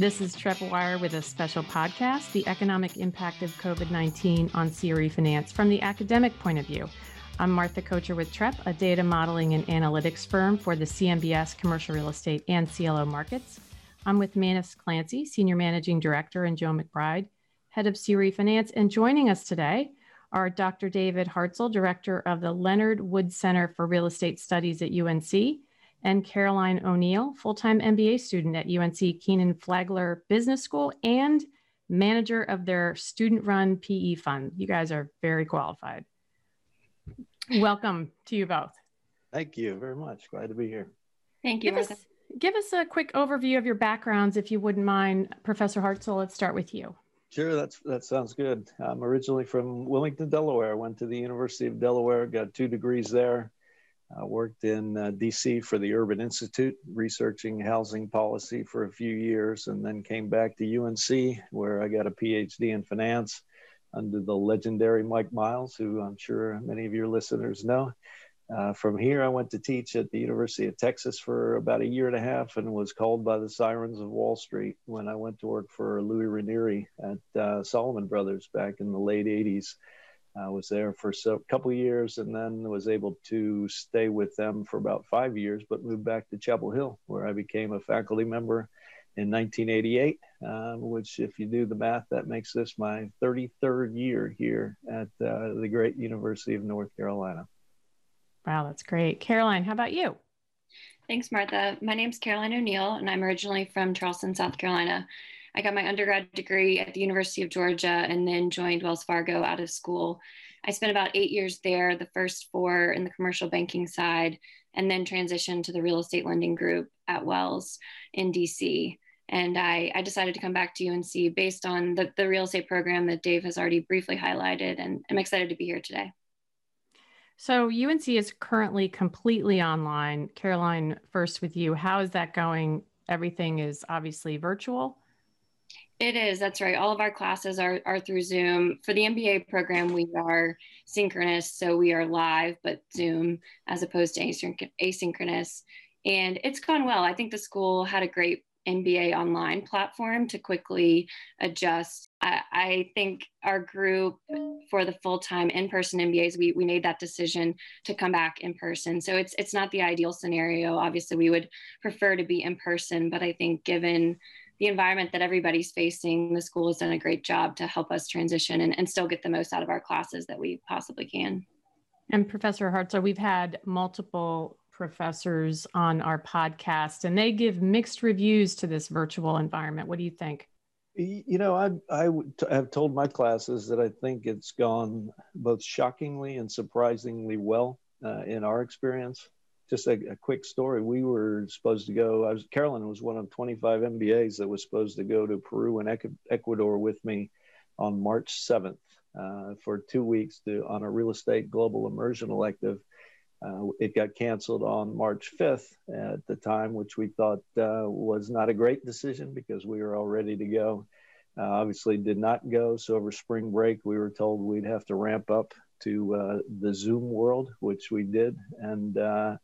This is Wire with a special podcast, The Economic Impact of COVID 19 on CRE Finance from the academic point of view. I'm Martha Kocher with Trepp, a data modeling and analytics firm for the CMBS commercial real estate and CLO markets. I'm with Manus Clancy, Senior Managing Director, and Joe McBride, Head of CRE Finance. And joining us today are Dr. David Hartzell, Director of the Leonard Wood Center for Real Estate Studies at UNC, and Caroline O'Neill, full time MBA student at UNC Kenan Flagler Business School and manager of their student run PE fund. You guys are very qualified. Welcome to you both. Thank you very much. Glad to be here. Thank you. Give us, give us a quick overview of your backgrounds, if you wouldn't mind. Professor Hartzell, let's start with you. Sure, that's that sounds good. I'm originally from Wilmington, Delaware. Went to the University of Delaware, got two degrees there. I worked in uh, DC for the Urban Institute, researching housing policy for a few years, and then came back to UNC, where I got a PhD in finance under the legendary Mike Miles, who I'm sure many of your listeners know. Uh, from here, I went to teach at the University of Texas for about a year and a half and was called by the sirens of Wall Street when I went to work for Lewis Ranieri at uh, Salomon Brothers back in the late 80s. I was there for a couple years and then was able to stay with them for about five years, but moved back to Chapel Hill, where I became a faculty member in 1988, um, which, if you do the math, that makes this my 33rd year here at uh, the great University of North Carolina. Wow, that's great. Caroline, how about you? Thanks, Martha. My name's Caroline O'Neill, and I'm originally from Charleston, South Carolina. I got my undergrad degree at the University of Georgia and then joined Wells Fargo out of school. I spent about eight years there, the first four in the commercial banking side, and then transitioned to the real estate lending group at Wells in DC. And I, I decided to come back to UNC based on the, the real estate program that Dave has already briefly highlighted. And I'm excited to be here today. So UNC is currently completely online. Caroline, first with you, how is that going? Everything is obviously virtual. It is. That's right. All of our classes are, are through Zoom. For the MBA program, we are synchronous. So we are live, but Zoom as opposed to asynchronous. And it's gone well. I think the school had a great MBA online platform to quickly adjust. I, I think our group for the full time in person MBAs, we, we made that decision to come back in person. So it's it's not the ideal scenario. Obviously, we would prefer to be in person, but I think given the environment that everybody's facing, the school has done a great job to help us transition and, and still get the most out of our classes that we possibly can. And Professor Hartzell, we've had multiple professors on our podcast, and they give mixed reviews to this virtual environment. What do you think? You know, I, I have told my classes that I think it's gone both shockingly and surprisingly well uh, in our experience. Just a, a, quick story. We were supposed to go, I was, Carolyn was one of 25 MBAs that was supposed to go to Peru and Ecuador with me on March 7th uh, for two weeks to, on a real estate global immersion elective. Uh, it got canceled on March 5th at the time, which we thought uh, was not a great decision because we were all ready to go. Uh, obviously, did not go. So, over spring break, we were told we'd have to ramp up to uh, the Zoom world, which we did. And uh,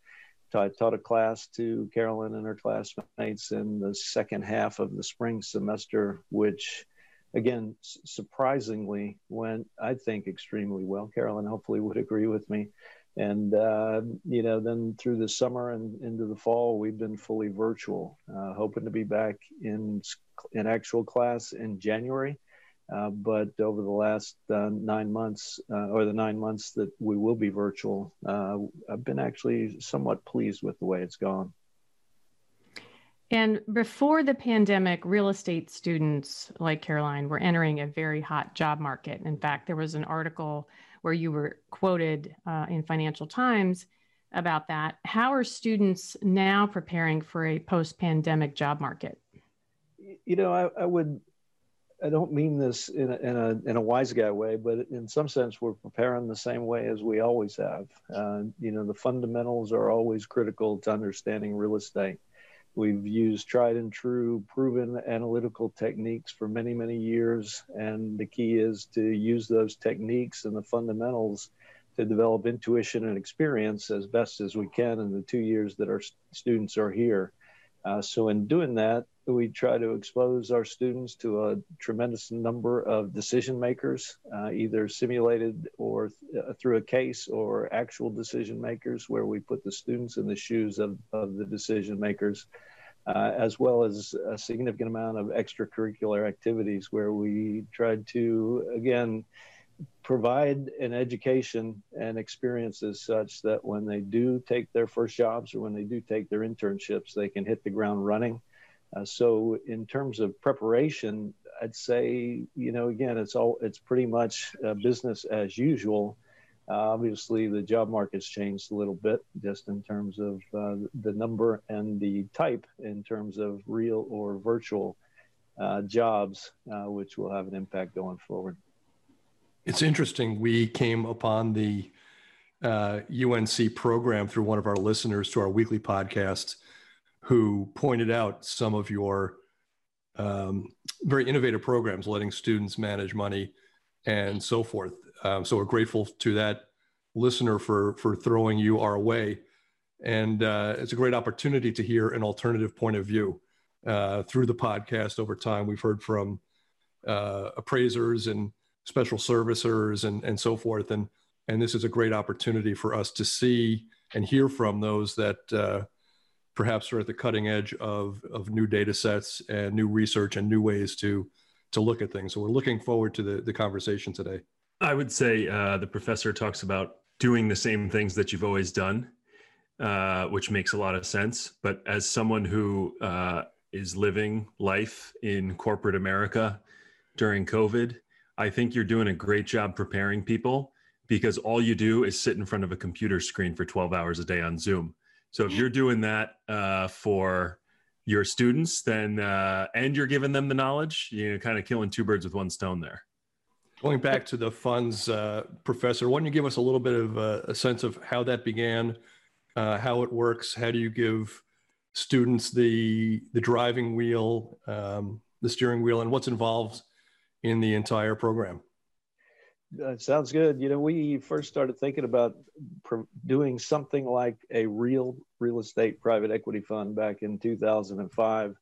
I taught a class to Carolyn and her classmates in the second half of the spring semester, which again, surprisingly went, I think, extremely well. Carolyn hopefully would agree with me and uh, you know then through the summer and into the fall we've been fully virtual uh, hoping to be back in in actual class in january but over the last uh, nine months uh, or the nine months that we will be virtual uh, i've been actually somewhat pleased with the way it's gone and before the pandemic, real estate students like Caroline were entering a very hot job market. In fact, there was an article where you were quoted uh, in Financial Times about that. How are students now preparing for a post pandemic job market? You know, I, I, would, I don't mean this in a, in, a, in a wise guy way, but in some sense, we're preparing the same way as we always have. Uh, you know, the fundamentals are always critical to understanding real estate. We've used tried and true, proven analytical techniques for many, many years. And the key is to use those techniques and the fundamentals to develop intuition and experience as best as we can in the two years that our students are here. Uh, so, in doing that, we try to expose our students to a tremendous number of decision makers, uh, either simulated or th- uh, through a case or actual decision makers, where we put the students in the shoes of, of the decision makers. Uh, as well as a significant amount of extracurricular activities where we tried to, again, provide an education and experiences such that when they do take their first jobs or when they do take their internships, they can hit the ground running. Uh, so, in terms of preparation, I'd say, you know, again, it's all it's pretty much uh, business as usual. Uh, obviously, the job market's changed a little bit just in terms of uh, the number and the type, in terms of real or virtual uh, jobs, uh, which will have an impact going forward. It's interesting. We came upon the UNC program through one of our listeners to our weekly podcast who pointed out some of your um, very innovative programs, letting students manage money and so forth. Um, so we're grateful to that listener for for throwing you our way, and uh, it's a great opportunity to hear an alternative point of view uh, through the podcast. Over time, we've heard from uh, appraisers and special servicers and, and so forth. And, and this is a great opportunity for us to see and hear from those that uh, perhaps we're at the cutting edge of, of new data sets and new research and new ways to, to look at things. So we're looking forward to the, the conversation today. I would say uh, the professor talks about doing the same things that you've always done, uh, which makes a lot of sense. But as someone who uh, is living life in corporate America during COVID, I think you're doing a great job preparing people because all you do is sit in front of a computer screen for 12 hours a day on Zoom. So if you're doing that uh, for your students, then uh, and you're giving them the knowledge, you're kind of killing two birds with one stone there. Going back to the funds, uh, Professor, why don't you give us a little bit of a, a sense of how that began, uh, how it works, how do you give students the the driving wheel, um, the steering wheel, and what's involved in the entire program. That sounds good. You know, we first started thinking about doing something like a real real estate private equity fund back in 2005.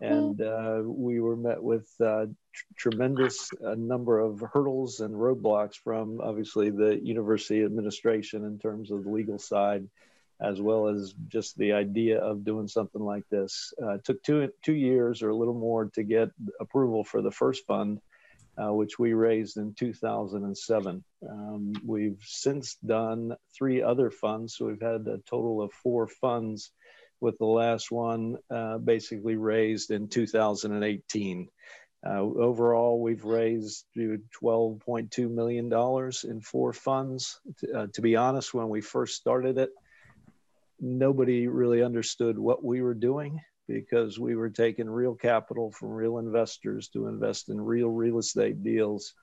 And uh, we were met with uh, tr- tremendous uh, number of hurdles and roadblocks from obviously the university administration in terms of the legal side, as well as just the idea of doing something like this. Uh, it took two two years or a little more to get approval for the first fund, uh, which we raised in 2007. Um, we've since done three other funds, so we've had a total of four funds, with the last one uh, basically raised in 2018. Uh, overall, we've raised $12.2 million in four funds. Uh, to be honest, when we first started it, nobody really understood what we were doing because we were taking real capital from real investors to invest in real real estate deals.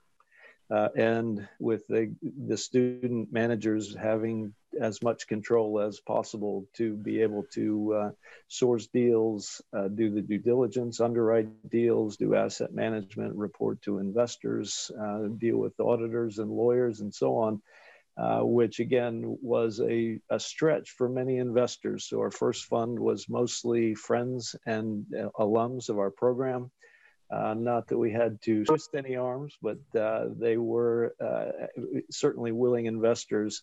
Uh, and with the, the student managers having as much control as possible to be able to uh, source deals, uh, do the due diligence, underwrite deals, do asset management, report to investors, uh, deal with auditors and lawyers, and so on uh, which again was a, a stretch for many investors. So our first fund was mostly friends and uh, alums of our program. Uh, not that we had to twist any arms, but uh, they were uh, certainly willing investors.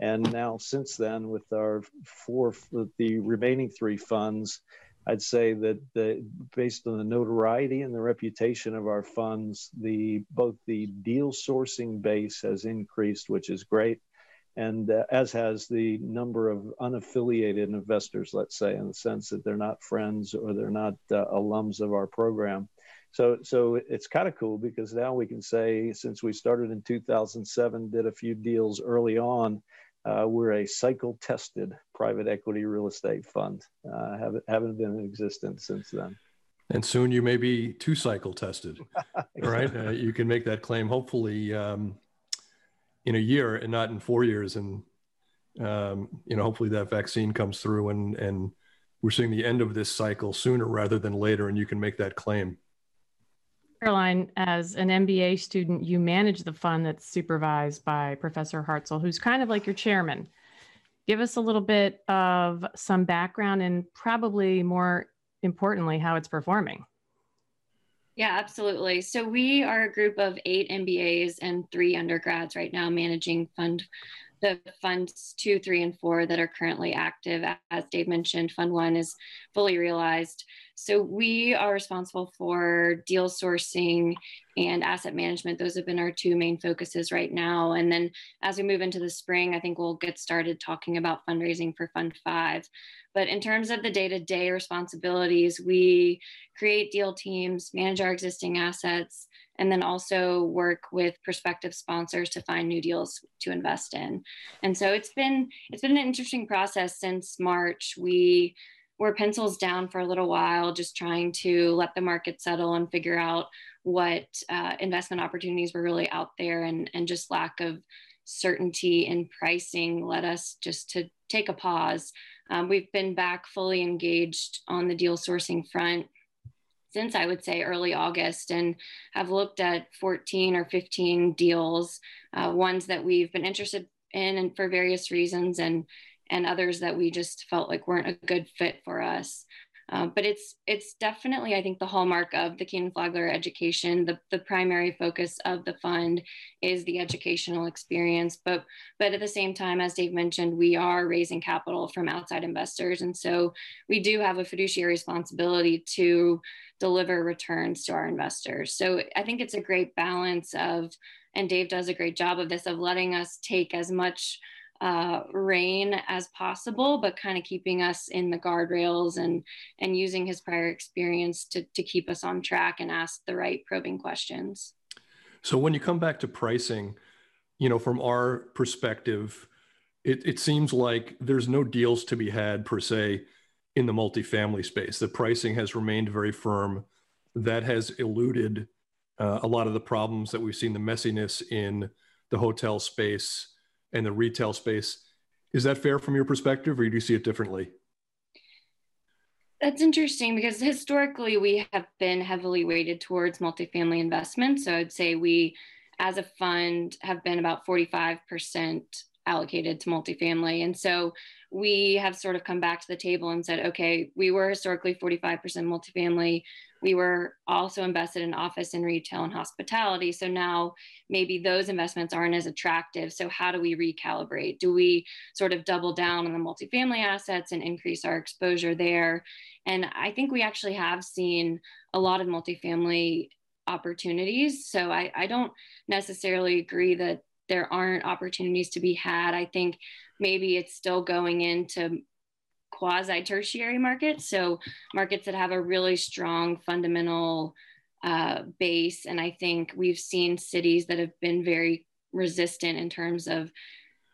And now, since then, with our four, the remaining three funds, I'd say that the, based on the notoriety and the reputation of our funds, the both the deal sourcing base has increased, which is great, and uh, as has the number of unaffiliated investors, let's say, in the sense that they're not friends or they're not uh, alums of our program. So, so it's kind of cool because now we can say, since we started in 2007, did a few deals early on, uh, we're a cycle tested private equity real estate fund. Uh, haven't, haven't been in existence since then. And soon you may be two cycle tested, right? Uh, you can make that claim, hopefully, um, in a year and not in four years. And, um, you know, hopefully that vaccine comes through and, and we're seeing the end of this cycle sooner rather than later. And you can make that claim. Caroline, as an MBA student, you manage the fund that's supervised by Professor Hartzell, who's kind of like your chairman. Give us a little bit of some background and probably more importantly, how it's performing. Yeah, absolutely. So we are a group of eight MBAs and three undergrads right now managing fund the funds two, three, and four that are currently active. As Dave mentioned, Fund One is fully realized. So we are responsible for deal sourcing and asset management. Those have been our two main focuses right now. And then as we move into the spring, I think we'll get started talking about fundraising for Fund Five. But in terms of the day to day responsibilities, we create deal teams, manage our existing assets, and then also work with prospective sponsors to find new deals to invest in. And so it's been it's been an interesting process since March. We were pencils down for a little while, just trying to let the market settle and figure out what uh, investment opportunities were really out there, and and just lack of certainty in pricing led us just to take a pause. Um, we've been back fully engaged on the deal sourcing front since I would say early August and have looked at 14 or 15 deals, uh, ones that we've been interested in and for various reasons and and others that we just felt like weren't a good fit for us. Uh, but it's it's definitely I think the hallmark of the Kenan Flagler education. The the primary focus of the fund is the educational experience, but but at the same time, as Dave mentioned, we are raising capital from outside investors, and so we do have a fiduciary responsibility to deliver returns to our investors. So I think it's a great balance of, and Dave does a great job of this of letting us take as much uh, as possible, but kind of keeping us in the guardrails and and using his prior experience to to keep us on track and ask the right probing questions. So when you come back to pricing, you know, from our perspective, it, it seems like there's no deals to be had per se in the multifamily space. The pricing has remained very firm. That has eluded uh, a lot of the problems that we've seen, the messiness in the hotel space and the retail space. Is that fair from your perspective, or do you see it differently? That's interesting because historically we have been heavily weighted towards multifamily investments. So I'd say we, as a fund, have been about 45% allocated to multifamily. And so we have sort of come back to the table and said, okay, we were historically 45% multifamily. We were also invested in office and retail and hospitality. So now maybe those investments aren't as attractive. So how do we recalibrate? Do we sort of double down on the multifamily assets and increase our exposure there? And I think we actually have seen a lot of multifamily opportunities. So I, I don't necessarily agree that there aren't opportunities to be had. I think maybe it's still going into quasi tertiary markets. So markets that have a really strong fundamental uh, base. And I think we've seen cities that have been very resistant in terms of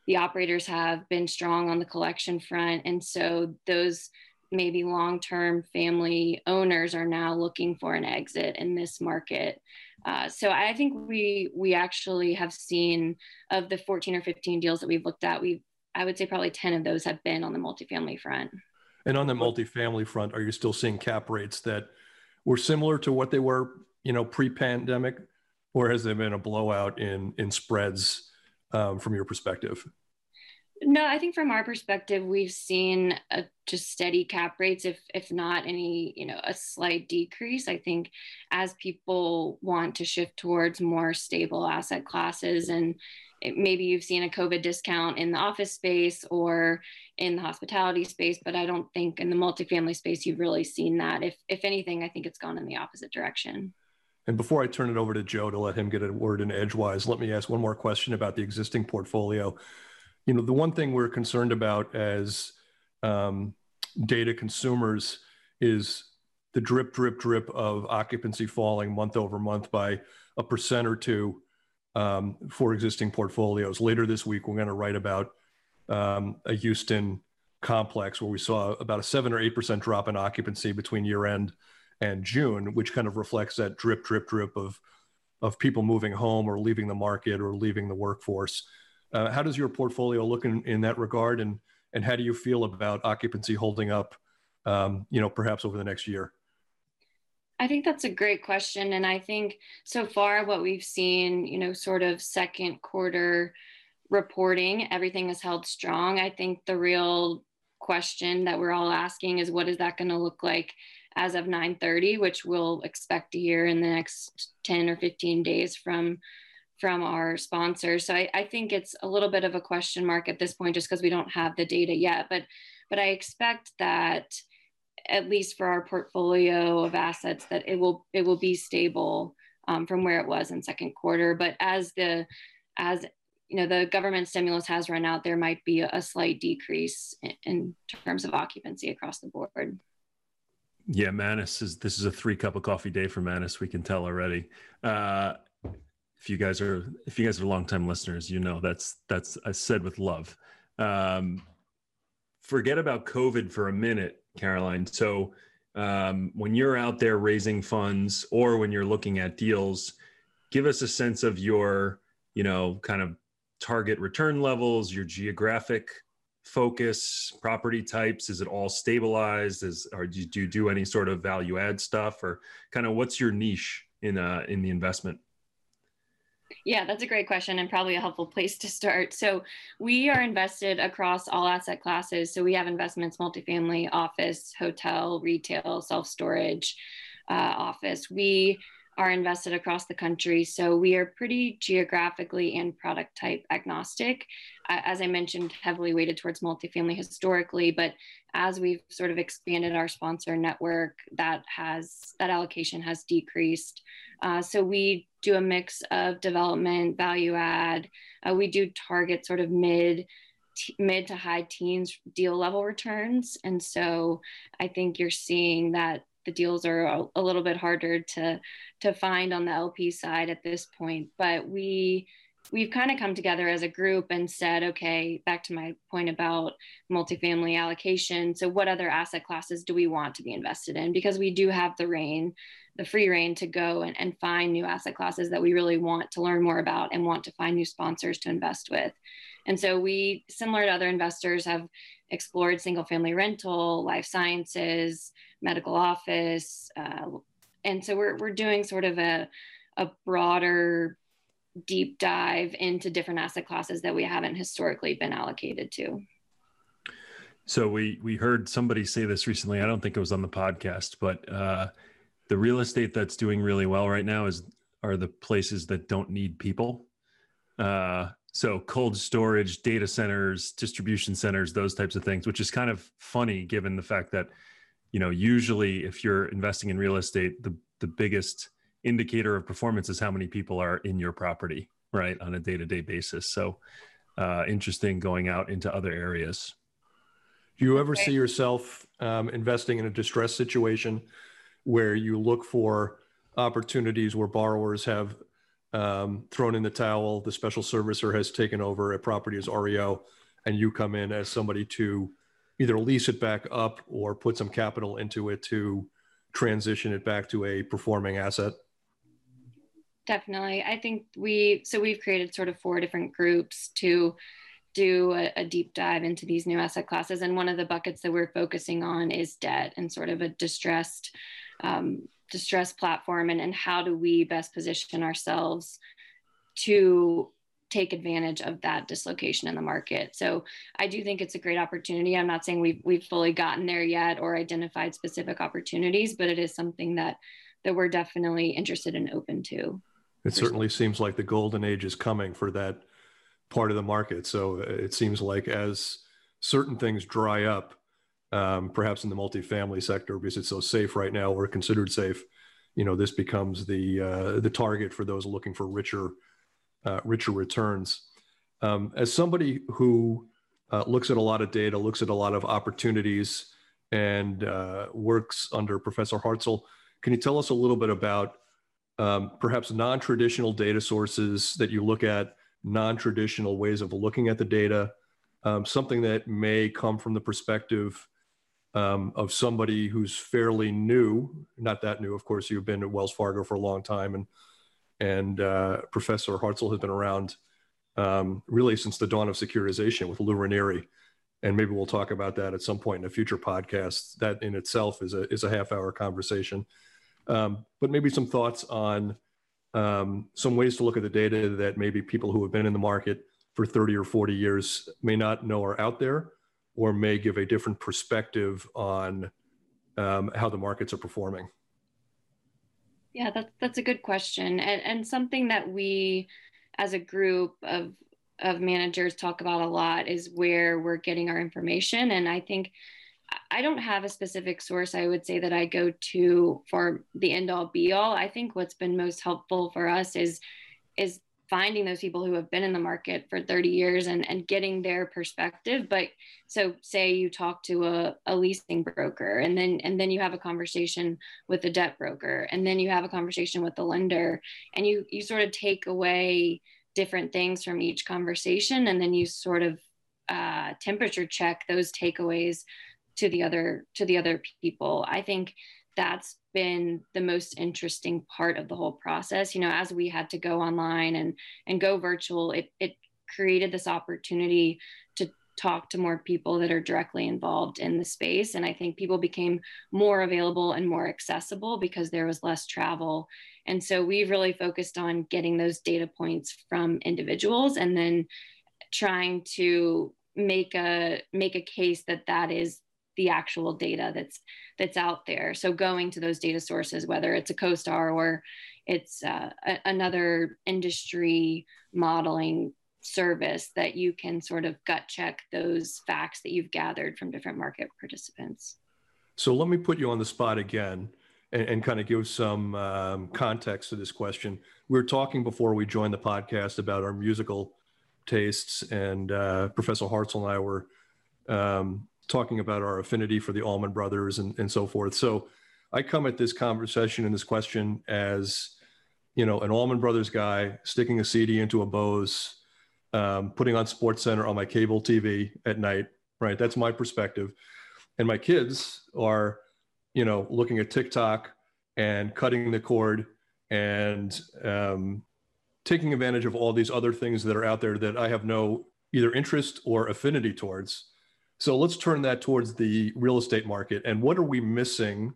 the operators have been strong on the collection front. And so those maybe long-term family owners are now looking for an exit in this market. Uh, so I think we we actually have seen of the 14 or 15 deals that we've looked at, we've I would say probably 10 of those have been on the multifamily front. And on the multifamily front, are you still seeing cap rates that were similar to what they were, you know, pre-pandemic, or has there been a blowout in in spreads um, from your perspective? No, I think from our perspective, we've seen a just steady cap rates, if if not any, you know, a slight decrease. I think as people want to shift towards more stable asset classes and it, maybe you've seen a COVID discount in the office space or in the hospitality space, but I don't think in the multifamily space you've really seen that. If if anything, I think it's gone in the opposite direction. And before I turn it over to Joe to let him get a word in edgewise, let me ask one more question about the existing portfolio. You know, the one thing we're concerned about as um, data consumers is the drip, drip, drip of occupancy falling month over month by a percent or two um, for existing portfolios. Later this week, we're going to write about um, a Houston complex where we saw about a seven or eight percent drop in occupancy between year end and June, which kind of reflects that drip, drip, drip of of people moving home or leaving the market or leaving the workforce. Uh, how does your portfolio look in, in that regard, and and how do you feel about occupancy holding up, um, you know, perhaps over the next year? I think that's a great question. And I think so far, what we've seen, you know, sort of second quarter reporting, everything is held strong. I think the real question that we're all asking is what is that going to look like as of 9:30, which we'll expect to hear in the next 10 or 15 days from from our sponsors. So I, I think it's a little bit of a question mark at this point, just because we don't have the data yet. But but I expect that at least for our portfolio of assets, that it will it will be stable um, from where it was in second quarter. But as the as you know the government stimulus has run out, there might be a, slight decrease in, in terms of occupancy across the board. Yeah, Manus is this is a three cup of coffee day for Manus. We can tell already. Uh, if you guys are if you guys are longtime listeners, you know that's that's I said with love. Um, forget about COVID for a minute, Caroline. So um, when you're out there raising funds or when you're looking at deals, give us a sense of your you know kind of target return levels, your geographic focus, property types. Is it all stabilized? Is or do you do any sort of value add stuff or kind of what's your niche in uh, in the investment? Yeah, that's a great question and probably a helpful place to start. So, we are invested across all asset classes. So, we have investments multifamily, office, hotel, retail, self storage, uh, office. We are invested across the country. So, we are pretty geographically and product type agnostic. Uh, as I mentioned, heavily weighted towards multifamily historically, but as we've sort of expanded our sponsor network, that has that allocation has decreased. Uh, so we do a mix of development, value add. Uh, we do target sort of mid t- mid to high teens deal level returns, and so I think you're seeing that the deals are a, a little bit harder to to find on the LP side at this point. But we we've kind of come together as a group and said, okay, back to my point about multifamily allocation. So, what other asset classes do we want to be invested in? Because we do have the reign, the free reign to go and, and find new asset classes that we really want to learn more about and want to find new sponsors to invest with. And so, we, similar to other investors, have explored single family rental, life sciences, medical office. Uh, and so, we're, we're doing sort of a, a broader deep dive into different asset classes that we haven't historically been allocated to. So we we heard somebody say this recently. I don't think it was on the podcast, but uh, the real estate that's doing really well right now is are the places that don't need people. Uh, so cold storage, data centers, distribution centers, those types of things, which is kind of funny given the fact that you know usually if you're investing in real estate, the the biggest indicator of performance is how many people are in your property, right, on a day to day basis. So, uh, interesting going out into other areas. Do you ever see yourself um, investing in a distress situation where you look for opportunities where borrowers have um, thrown in the towel, the special servicer has taken over a property as REO, and you come in as somebody to either lease it back up or put some capital into it to transition it back to a performing asset? Definitely. I think we, so we've created sort of four different groups to do a, a, deep dive into these new asset classes. And one of the buckets that we're focusing on is debt and sort of a distressed, um, distressed platform. And, and how do we best position ourselves to take advantage of that dislocation in the market. So I do think it's a great opportunity. I'm not saying we've we've fully gotten there yet or identified specific opportunities, but it is something that that we're definitely interested and open to. It certainly seems like the golden age is coming for that part of the market. So it seems like as certain things dry up, um, perhaps in the multifamily sector, because it's so safe right now, or considered safe, you know, this becomes the uh, the target for those looking for richer uh, richer returns. Um, as somebody who uh, looks at a lot of data, looks at a lot of opportunities, and uh, works under Professor Hartzell, can you tell us a little bit about um, perhaps non-traditional data sources that you look at, non-traditional ways of looking at the data, um, something that may come from the perspective um, of somebody who's fairly new, not that new, of course, you've been at Wells Fargo for a long time, and and uh, Professor Hartzell has been around um, really since the dawn of securitization with Lou Ranieri, and maybe we'll talk about that at some point in a future podcast. That in itself is a is a half hour conversation. Um, but maybe some thoughts on um, some ways to look at the data that maybe people who have been in the market for 30 or 40 years may not know are out there or may give a different perspective on um, how the markets are performing? Yeah, that's that's a good question, and and something that we, as a group of of managers, talk about a lot is where we're getting our information, and I think I don't have a specific source I would say that I go to for the end all be all. I think what's been most helpful for us is is finding those people who have been in the market for 30 years and, and getting their perspective but so say you talk to a, a leasing broker and then and then you have a conversation with a debt broker and then you have a conversation with the lender and you you sort of take away different things from each conversation and then you sort of uh, temperature check those takeaways to the other to the other people. I think that's been the most interesting part of the whole process. You know as we had to go online and and go virtual it it created this opportunity to talk to more people that are directly involved in the space. And i think people became more available and more accessible because there was less travel. And so we've really focused on getting those data points from individuals and then trying to make a make a case that that is the actual data that's that's out there. So going to those data sources, whether it's a CoStar or it's uh, a, another industry modeling service that you can sort of gut check those facts that you've gathered from different market participants. So let me put you on the spot again and, and kind of give some um, context to this question. We were talking before we joined the podcast about our musical tastes, and uh, Professor Hartzell and I were um, talking about our affinity for the Allman Brothers and, and so forth. So I come at this conversation and this question as, you know, an Allman Brothers guy sticking a CD into a Bose, um, putting on Sports Center on my cable TV at night, right? That's my perspective. And my kids are, you know, looking at TikTok and cutting the cord and um, taking advantage of all these other things that are out there that I have no either interest or affinity towards. So let's turn that towards the real estate market. And what are we missing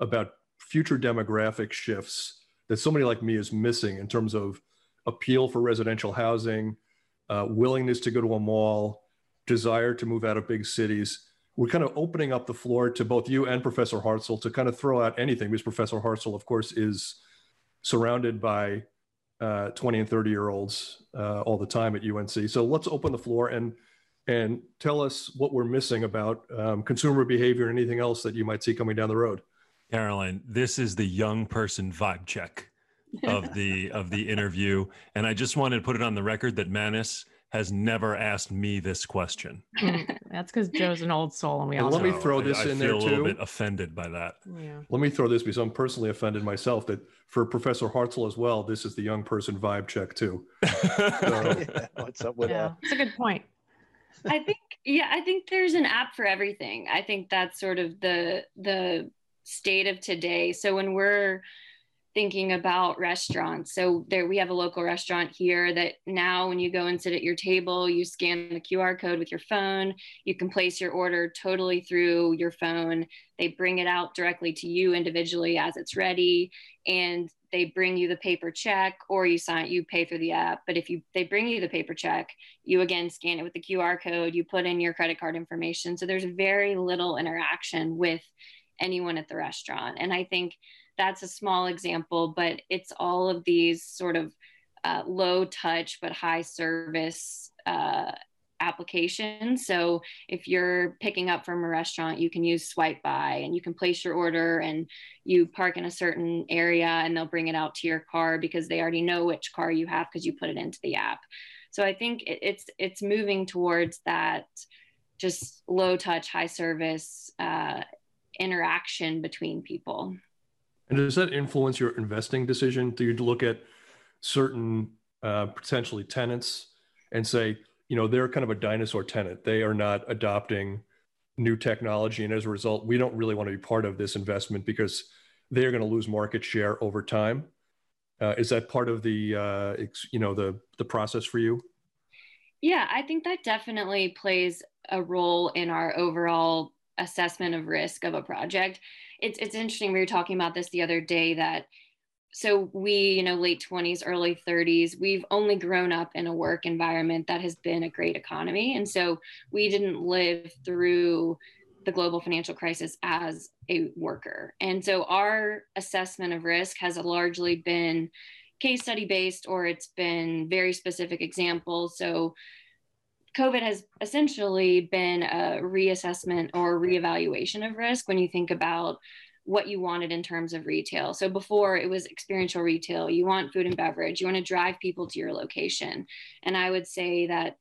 about future demographic shifts that somebody like me is missing in terms of appeal for residential housing, uh, willingness to go to a mall, desire to move out of big cities? We're kind of opening up the floor to both you and Professor Hartzell to kind of throw out anything because Professor Hartzell, of course, is surrounded by uh, 20 and 30 year olds uh, all the time at UNC. So let's open the floor and and tell us what we're missing about um, consumer behavior and anything else that you might see coming down the road. Caroline, this is the young person vibe check of the of the interview, and I just wanted to put it on the record that Manus has never asked me this question. That's because Joe's an old soul, and we all. let me throw this I, I in feel there a little bit offended by that. Yeah. Let me throw this because I'm personally offended myself that for Professor Hartzell as well, this is the young person vibe check too. yeah, what's up with Yeah, that? it's a good point. I think yeah, I think there's an app for everything. I think that's sort of the the state of today. So when we're thinking about restaurants, so there we have a local restaurant here that now when you go and sit at your table, you scan the QR code with your phone, you can place your order totally through your phone. They bring it out directly to you individually as it's ready and they bring you the paper check or you sign you pay through the app. But if you they bring you the paper check you again scan it with the qr code you put in your credit card information. So there's very little interaction with anyone at the restaurant. And i think that's a small example but it's all of these sort of uh, low touch but high service uh, application. So if you're picking up from a restaurant, you can use swipe by and you can place your order and you park in a certain area and they'll bring it out to your car because they already know which car you have because you put it into the app. So I think it's it's moving towards that just low touch, high service uh, interaction between people. And does that influence your investing decision? Do you look at certain uh, potentially tenants and say, you know, they're kind of a dinosaur tenant. They are not adopting new technology. And as a result, we don't really want to be part of this investment because they're going to lose market share over time. Uh, is that part of the, uh, you know, the, the process for you? Yeah, I think that definitely plays a role in our overall assessment of risk of a project. It's, it's interesting. We were talking about this the other day that so we you know late 20s early 30s we've only grown up in a work environment that has been a great economy and so we didn't live through the global financial crisis as a worker. And so our assessment of risk has largely been case study based or it's been very specific examples. So COVID has essentially been a reassessment or reevaluation of risk when you think about what you wanted in terms of retail. So before it was experiential retail, you want food and beverage, you want to drive people to your location. And I would say that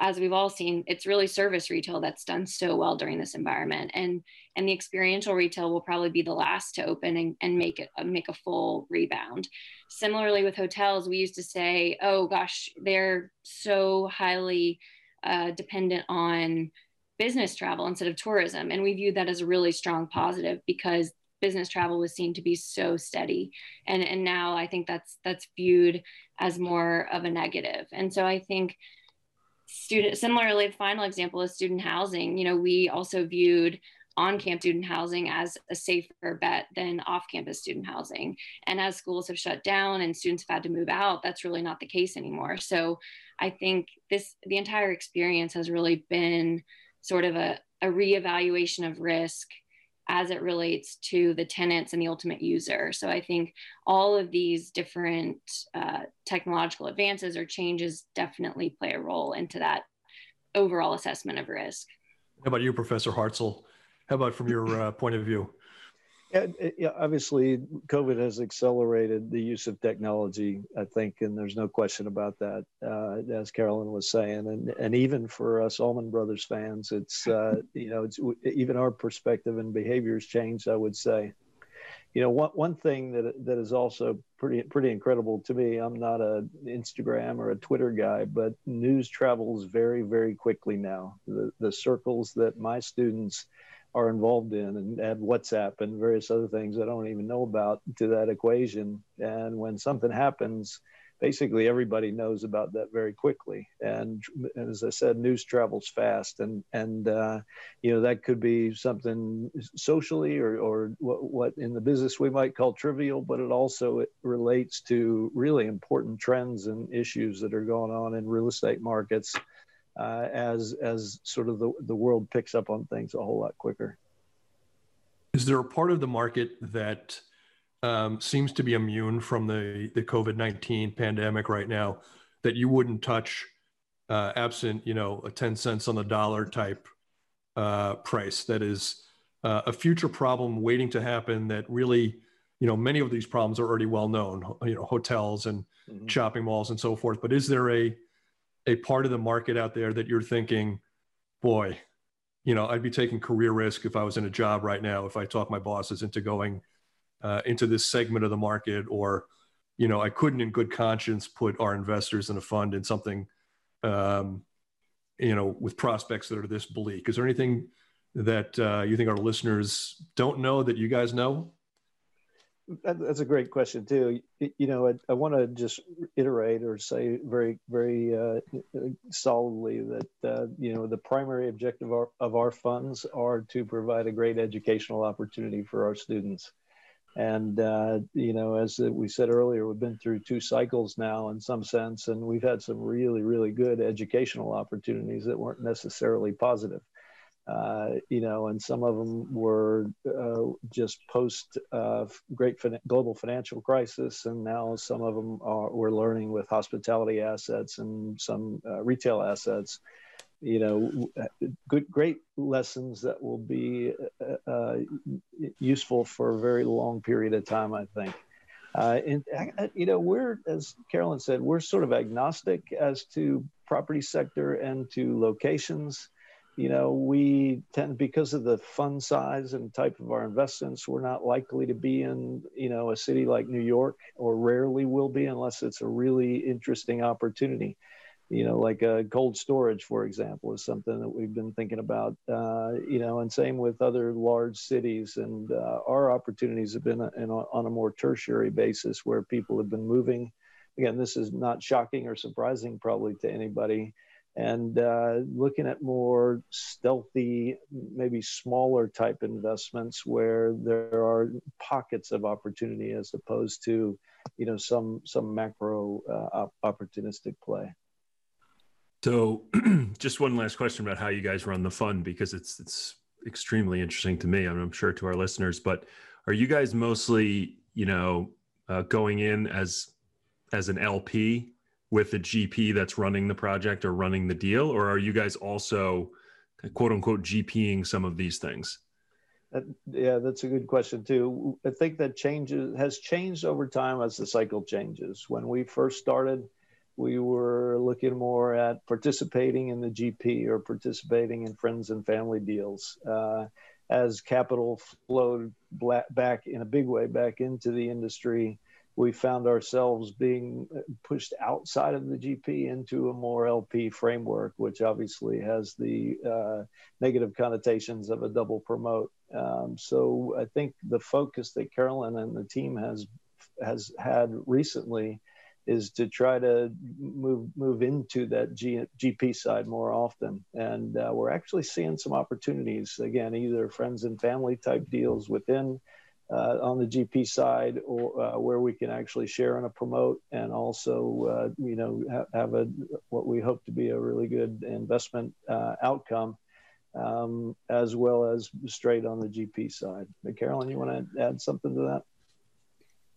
as we've all seen, it's really service retail that's done so well during this environment. And and the experiential retail will probably be the last to open and, and make it make a full rebound. Similarly with hotels, we used to say, oh gosh, they're so highly uh, dependent on business travel instead of tourism. And we view that as a really strong positive because business travel was seen to be so steady. And, and now I think that's that's viewed as more of a negative. And so I think student similarly, the final example is student housing. You know, we also viewed on-campus student housing as a safer bet than off-campus student housing. And as schools have shut down and students have had to move out, that's really not the case anymore. So I think this the entire experience has really been sort of a, a reevaluation of risk as it relates to the tenants and the ultimate user. So I think all of these different uh, technological advances or changes definitely play a role into that overall assessment of risk. How about you, Professor Hartzell? How about from your uh, point of view? Yeah, yeah, obviously, COVID has accelerated the use of technology, I think, and there's no question about that, uh, as Carolyn was saying. And, and even for us Allman Brothers fans, it's, uh, you know, it's even our perspective and behaviors changed, I would say. You know, one, one thing that, that is also pretty, pretty incredible to me, I'm not a Instagram or a Twitter guy, but news travels very, very quickly now. The, the circles that my students – are involved in and add WhatsApp and various other things I don't even know about to that equation. And when something happens, basically everybody knows about that very quickly. And, and as I said, news travels fast, and and uh, you know that could be something socially or or what, what in the business we might call trivial, but it also it relates to really important trends and issues that are going on in real estate markets uh, as as sort of the, the world picks up on things a whole lot quicker. Is there a part of the market that um, seems to be immune from the the COVID nineteen pandemic right now that you wouldn't touch, uh, absent you know a ten cents on the dollar type uh, price? That is uh, a future problem waiting to happen. That really, you know, many of these problems are already well known. You know, hotels and mm-hmm. shopping malls and so forth. But is there a a part of the market out there that you're thinking, boy, you know, I'd be taking career risk if I was in a job right now, if I talk my bosses into going uh, into this segment of the market, or, you know, I couldn't in good conscience put our investors in a fund in something, um, you know, with prospects that are this bleak. Is there anything that uh, you think our listeners don't know that you guys know? That's a great question too. You know, I, I want to just iterate or say very, very uh, solidly that uh, you know the primary objective of our, of our funds are to provide a great educational opportunity for our students. And uh, you know, as we said earlier, we've been through two cycles now, in some sense, and we've had some really, really good educational opportunities that weren't necessarily positive. Uh, you know, and some of them were uh, just post uh, great fin- global financial crisis, and now some of them are we're learning with hospitality assets and some uh, retail assets. You know, good, great lessons that will be uh, uh, useful for a very long period of time. I think. and you know, we're as Carolyn said, we're sort of agnostic as to property sector and to locations you know, we tend because of the fund size and type of our investments, we're not likely to be in, you know, a city like New York, or rarely will be unless it's a really interesting opportunity. You know, like a cold storage, for example, is something that we've been thinking about. Uh, you know, and same with other large cities. And uh, our opportunities have been in, on a more tertiary basis, where people have been moving. Again, this is not shocking or surprising, probably to anybody and uh, looking at more stealthy, maybe smaller type investments where there are pockets of opportunity as opposed to, you know, some some macro uh, opportunistic play. So, just one last question about how you guys run the fund because it's it's extremely interesting to me, and I'm sure to our listeners. But are you guys mostly, you know, uh, going in as as an LP with the GP that's running the project or running the deal, or are you guys also quote unquote GPing some of these things? Yeah, that's a good question too. I think that changes has changed over time as the cycle changes. When we first started, we were looking more at participating in the GP or participating in friends and family deals. Uh, as capital flowed back in a big way back into the industry, we found ourselves being pushed outside of the GP into a more LP framework, which obviously has the uh, negative connotations of a double promote. Um, so I think the focus that Carolyn and the team has has had recently is to try to move move into that G, GP side more often, and uh, we're actually seeing some opportunities again, either friends and family type deals within on the GP side, or uh, where we can actually share and promote, and also uh, you know ha- have a what we hope to be a really good investment uh, outcome, um, as well as straight on the GP side. But Carolyn, you want to add something to that?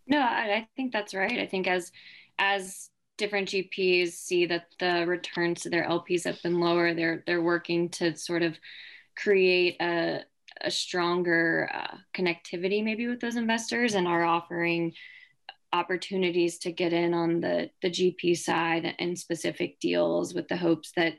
No, I, I think that's right. I think as as different GPs see that the returns to their LPs have been lower, they're they're working to sort of create a a stronger uh, connectivity maybe with those investors and are offering opportunities to get in on the the GP side and specific deals with the hopes that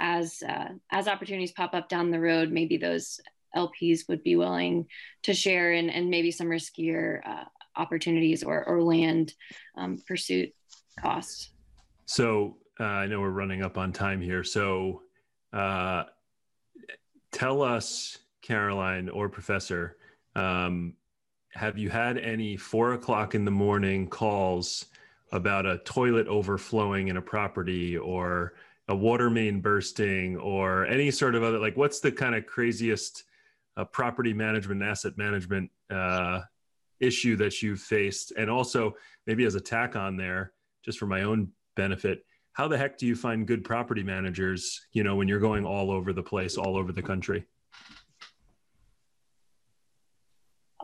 as uh, as opportunities pop up down the road, maybe those LPs would be willing to share in and maybe some riskier uh, opportunities or, or land um, pursuit costs. So uh, I know we're running up on time here. So uh, tell us Caroline or Professor, um, have you had any four o'clock in the morning calls about a toilet overflowing in a property or a water main bursting or any sort of other like what's the kind of craziest uh, property management asset management uh, issue that you've faced? And also maybe as a tack on there just for my own benefit how the heck do you find good property managers you know when you're going all over the place all over the country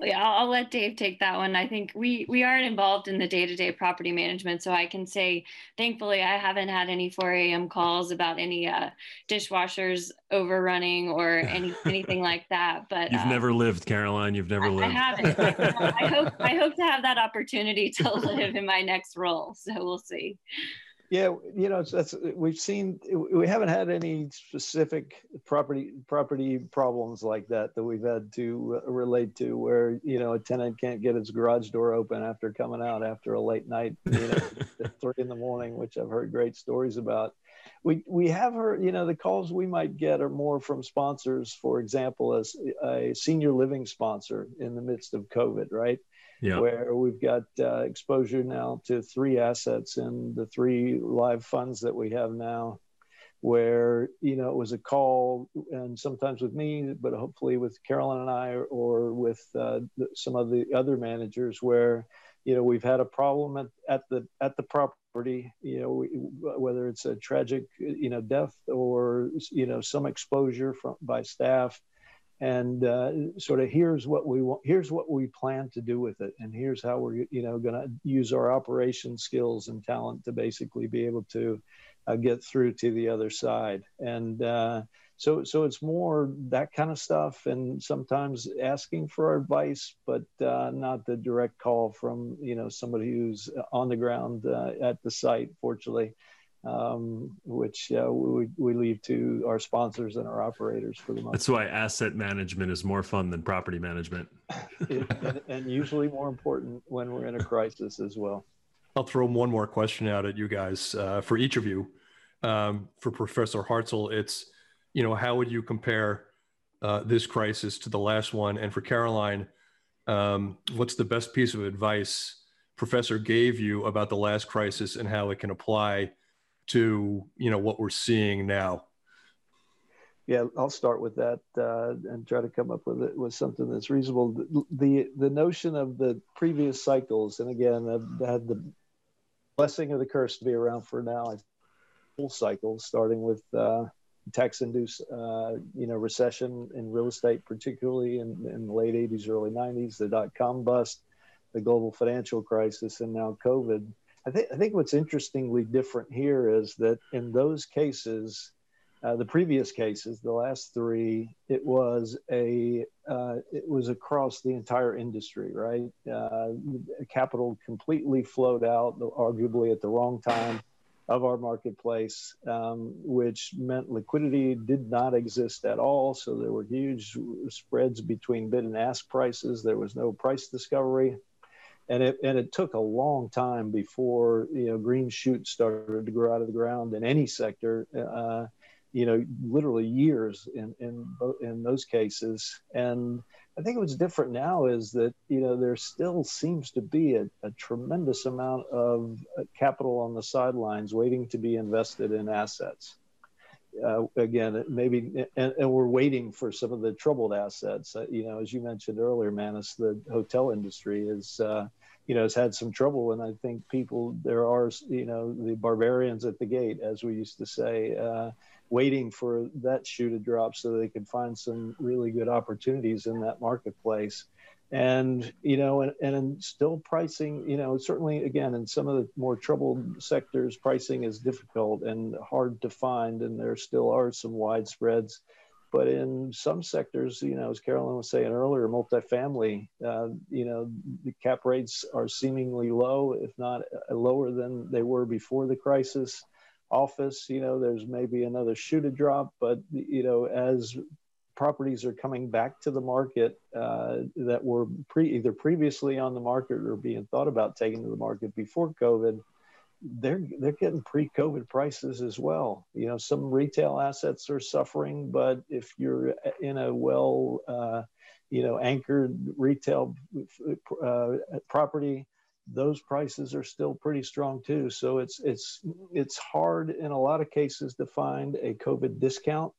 yeah, I'll, I'll, let Dave take that one. I think we we aren't involved in the day to day property management, so I can say, thankfully, I haven't had any 4 a.m. calls about any uh, dishwashers overrunning or any anything like that. But you've uh, never lived, Caroline. You've never I, lived. I haven't. I hope I hope to have that opportunity to live in my next role. So we'll see. Yeah, you know, that's we've seen. We haven't had any specific property property problems like that that we've had to uh, relate to, where you know a tenant can't get its garage door open after coming out after a late night, you know, at three in the morning, which I've heard great stories about. We we have heard, you know, the calls we might get are more from sponsors, for example, as a senior living sponsor in the midst of COVID, right? Yeah. where we've got uh, exposure now to three assets in the three live funds that we have now where you know it was a call and sometimes with me but hopefully with carolyn and i or with uh, some of the other managers where you know we've had a problem at, at the at the property you know we, whether it's a tragic you know death or you know some exposure from by staff and uh, sort of here's what we want here's what we plan to do with it and here's how we're you know going to use our operation skills and talent to basically be able to uh, get through to the other side. And uh, so so it's more that kind of stuff and sometimes asking for advice but uh, not the direct call from you know somebody who's on the ground uh, at the site fortunately um, which uh, we, we leave to our sponsors and our operators for the most. That's why asset management is more fun than property management, it, and, and, usually more important when we're in a crisis as well. I'll throw one more question out at you guys uh, for each of you. Um, for Professor Hartzell, it's you know how would you compare uh, this crisis to the last one? And for Caroline, um, what's the best piece of advice Professor gave you about the last crisis and how it can apply? To you know what we're seeing now yeah i'll start with that uh, and try to come up with it with something that's reasonable the, the, notion of the previous cycles and again i've had the blessing of the curse to be around for now full cycles starting with uh, tax-induced, uh, you know, recession in real estate, particularly in, in the late 80s, early 90s, the dot-com bust, the global financial crisis, and now COVID. I think I think what's interestingly different here is that in those cases, uh, the previous cases, the last three, it was a uh, it was across the entire industry, right? Uh, capital completely flowed out, arguably at the wrong time of our marketplace, um, which meant liquidity did not exist at all. So there were huge spreads between bid and ask prices. There was no price discovery and it and it took a long time before you know green shoots started to grow out of the ground in any sector. Uh, you know, literally years in in in those cases. And I think what's different now is that you know there still seems to be a, a tremendous amount of uh, capital on the sidelines waiting to be invested in assets. Uh, again, maybe, and, and, we're waiting for some of the troubled assets. Uh, you know, as you mentioned earlier, Manus, the hotel industry is, uh, you know, has had some trouble, and I think people there are, you know, the barbarians at the gate, as we used to say, uh, waiting for that shoe to drop so they can find some really good opportunities in that marketplace and you know and, and still pricing you know certainly again in some of the more troubled sectors pricing is difficult and hard to find and there still are some widespreads. But in some sectors you know as carolyn was saying earlier multifamily uh, you know the cap rates are seemingly low if not uh, lower than they were before the crisis. Office you know there's maybe another shoe to drop but you know as properties are coming back to the market uh, that were pre- either previously on the market or being thought about taking to the market before COVID, they're they're getting pre-COVID prices as well. You know, some retail assets are suffering, but if you're in a well, uh, you know, anchored retail uh, property, those prices are still pretty strong too. So it's it's it's hard in a lot of cases to find a COVID discount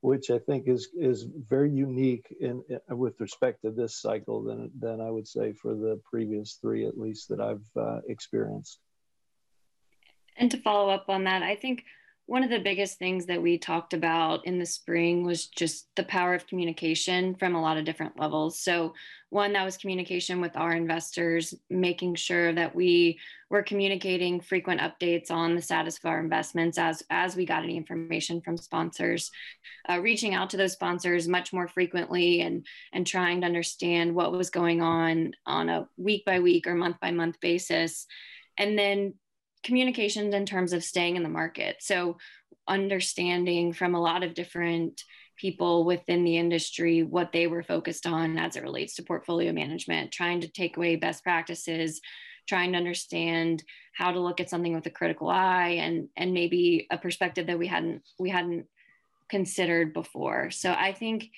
which I think is is very unique in, in, with respect to this cycle than than I would say for the previous three at least that I've uh, experienced. And to follow up on that, I think one of the biggest things that we talked about in the spring was just the power of communication from a lot of different levels. So, one that was communication with our investors, making sure that we were communicating frequent updates on the status of our investments as as we got any information from sponsors, uh, reaching out to those sponsors much more frequently and and trying to understand what was going on on a week by week or month by month basis, and then communications in terms of staying in the market. So, understanding from a lot of different people within the industry what they were focused on as it relates to portfolio management, trying to take away best practices, trying to understand how to look at something with a critical eye and and maybe a perspective that we hadn't we hadn't considered before. So I think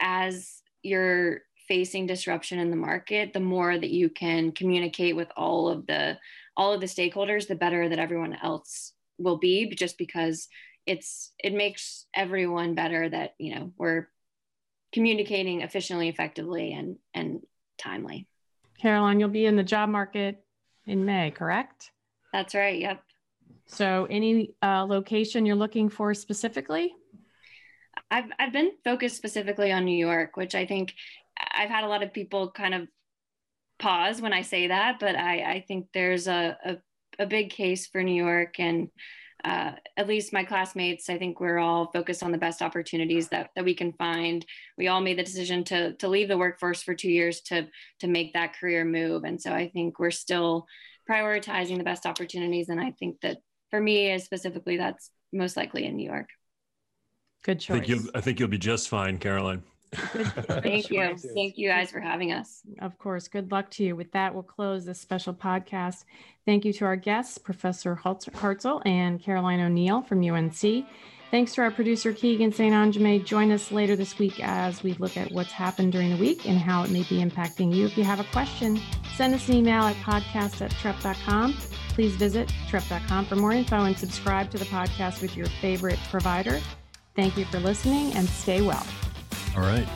as you're facing disruption in the market, the more that you can communicate with all of the all of the stakeholders, the better that everyone else will be, just because it's it makes everyone better that you know we're communicating efficiently, effectively, and and timely. Caroline, you'll be in the job market in May, correct? That's right. Yep. So, any uh, location you're looking for specifically? I've I've been focused specifically on New York, which I think I've had a lot of people kind of pause when I say that, but I, I think there's a, a, a big case for New York and uh, at least my classmates, I think we're all focused on the best opportunities that, that we can find. We all made the decision to, to leave the workforce for two years to, to make that career move. And so I think we're still prioritizing the best opportunities. And I think that for me, specifically, that's most likely in New York. Good choice. I think you'll, I think you'll be just fine, Caroline. Thank you. Thank you guys for having us. Of course. Good luck to you. With that, we'll close this special podcast. Thank you to our guests, Professor Hartzell and Caroline O'Neill from UNC. Thanks to our producer, Keegan St. Anjame. Join us later this week as we look at what's happened during the week and how it may be impacting you. If you have a question, send us an email at podcast at trepp.com. Please visit trepp.com for more info and subscribe to the podcast with your favorite provider. Thank you for listening and stay well. All right.